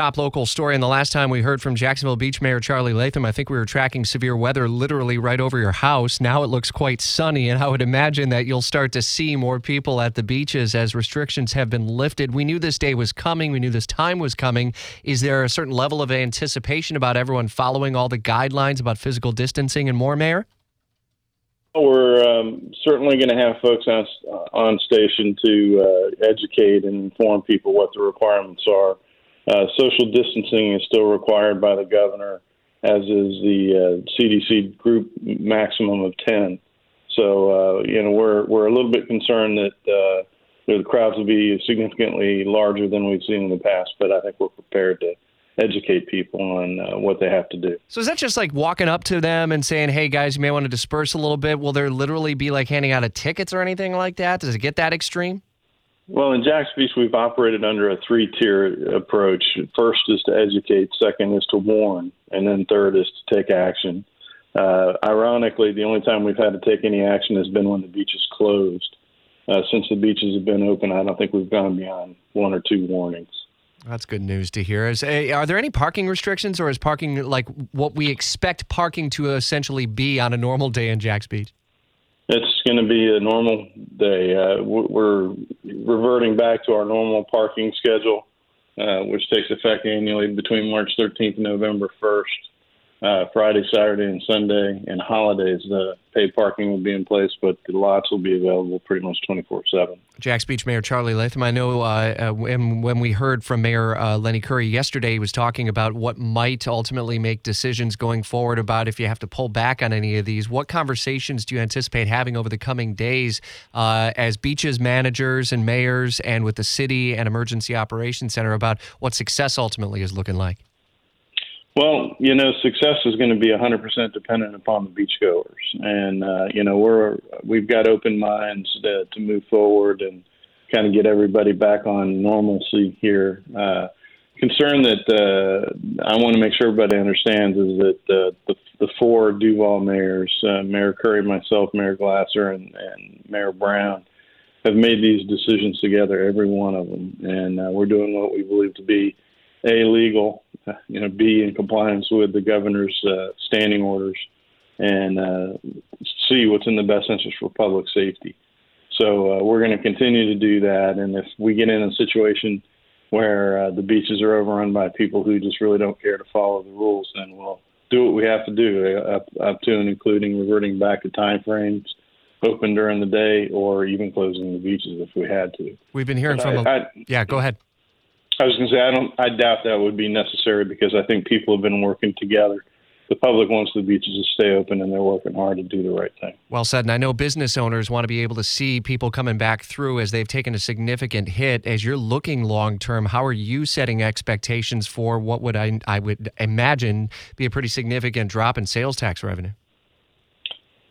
Top local story. And the last time we heard from Jacksonville Beach Mayor Charlie Latham, I think we were tracking severe weather literally right over your house. Now it looks quite sunny, and I would imagine that you'll start to see more people at the beaches as restrictions have been lifted. We knew this day was coming, we knew this time was coming. Is there a certain level of anticipation about everyone following all the guidelines about physical distancing and more, Mayor? We're um, certainly going to have folks on, on station to uh, educate and inform people what the requirements are. Uh, social distancing is still required by the governor, as is the uh, CDC group maximum of 10. So, uh, you know, we're, we're a little bit concerned that uh, the crowds will be significantly larger than we've seen in the past, but I think we're prepared to educate people on uh, what they have to do. So is that just like walking up to them and saying, "Hey guys, you may want to disperse a little bit"? Will there literally be like handing out a tickets or anything like that? Does it get that extreme? Well, in Jax Beach, we've operated under a three tier approach. First is to educate, second is to warn, and then third is to take action. Uh, ironically, the only time we've had to take any action has been when the beach is closed. Uh, since the beaches have been open, I don't think we've gone beyond one or two warnings. That's good news to hear. Is, eh, are there any parking restrictions, or is parking like what we expect parking to essentially be on a normal day in Jax Beach? It's going to be a normal day. Uh, we're reverting back to our normal parking schedule, uh, which takes effect annually between March 13th and November 1st uh, Friday, Saturday, and Sunday, and holidays, the paid parking will be in place, but the lots will be available pretty much 24 7. Jax Beach Mayor Charlie Latham, I know uh, uh, when, when we heard from Mayor uh, Lenny Curry yesterday, he was talking about what might ultimately make decisions going forward about if you have to pull back on any of these. What conversations do you anticipate having over the coming days uh, as beaches managers and mayors and with the city and emergency operations center about what success ultimately is looking like? Well, you know, success is going to be 100% dependent upon the beachgoers, and uh, you know, we're we've got open minds to, to move forward and kind of get everybody back on normalcy here. Uh, concern that uh, I want to make sure everybody understands is that uh, the the four Duval mayors, uh, Mayor Curry, myself, Mayor Glasser, and, and Mayor Brown, have made these decisions together, every one of them, and uh, we're doing what we believe to be a legal you know, be in compliance with the governor's uh, standing orders and uh, see what's in the best interest for public safety. So uh, we're going to continue to do that. And if we get in a situation where uh, the beaches are overrun by people who just really don't care to follow the rules, then we'll do what we have to do, uh, up, up to and including reverting back to time frames open during the day or even closing the beaches if we had to. We've been hearing but from I, a, I, yeah, go ahead. I was going to say I don't. I doubt that would be necessary because I think people have been working together. The public wants the beaches to stay open, and they're working hard to do the right thing. Well said. And I know business owners want to be able to see people coming back through as they've taken a significant hit. As you're looking long term, how are you setting expectations for what would I I would imagine be a pretty significant drop in sales tax revenue?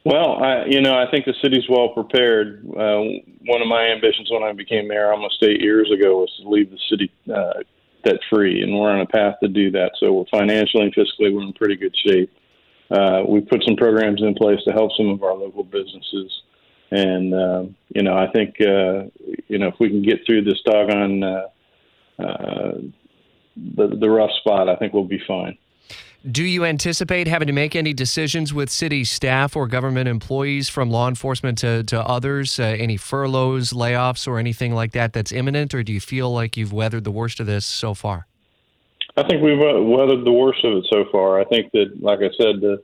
Well, I, you know, I think the city's well prepared. Uh, one of my ambitions when I became mayor almost eight years ago was to leave the city uh, debt free, and we're on a path to do that. So we're financially and fiscally we're in pretty good shape. Uh, we put some programs in place to help some of our local businesses, and uh, you know, I think uh, you know if we can get through this doggone uh, uh, the the rough spot, I think we'll be fine. Do you anticipate having to make any decisions with city staff or government employees from law enforcement to, to others? Uh, any furloughs, layoffs, or anything like that that's imminent? Or do you feel like you've weathered the worst of this so far? I think we've uh, weathered the worst of it so far. I think that, like I said, the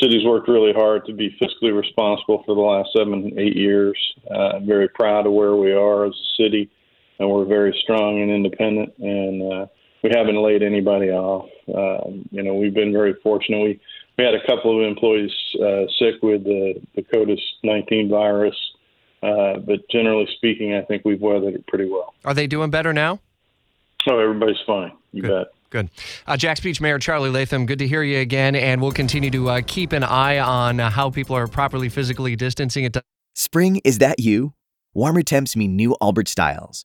city's worked really hard to be fiscally responsible for the last seven, eight years. Uh, I'm very proud of where we are as a city, and we're very strong and independent. And uh, we haven't laid anybody off. Um, you know, we've been very fortunate. We we had a couple of employees uh, sick with the the COVID 19 virus, uh, but generally speaking, I think we've weathered it pretty well. Are they doing better now? Oh, everybody's fine. You Good. bet. Good. Uh, Jax Beach Mayor Charlie Latham, good to hear you again, and we'll continue to uh, keep an eye on uh, how people are properly physically distancing. It. Spring is that you? Warmer temps mean new Allbirds styles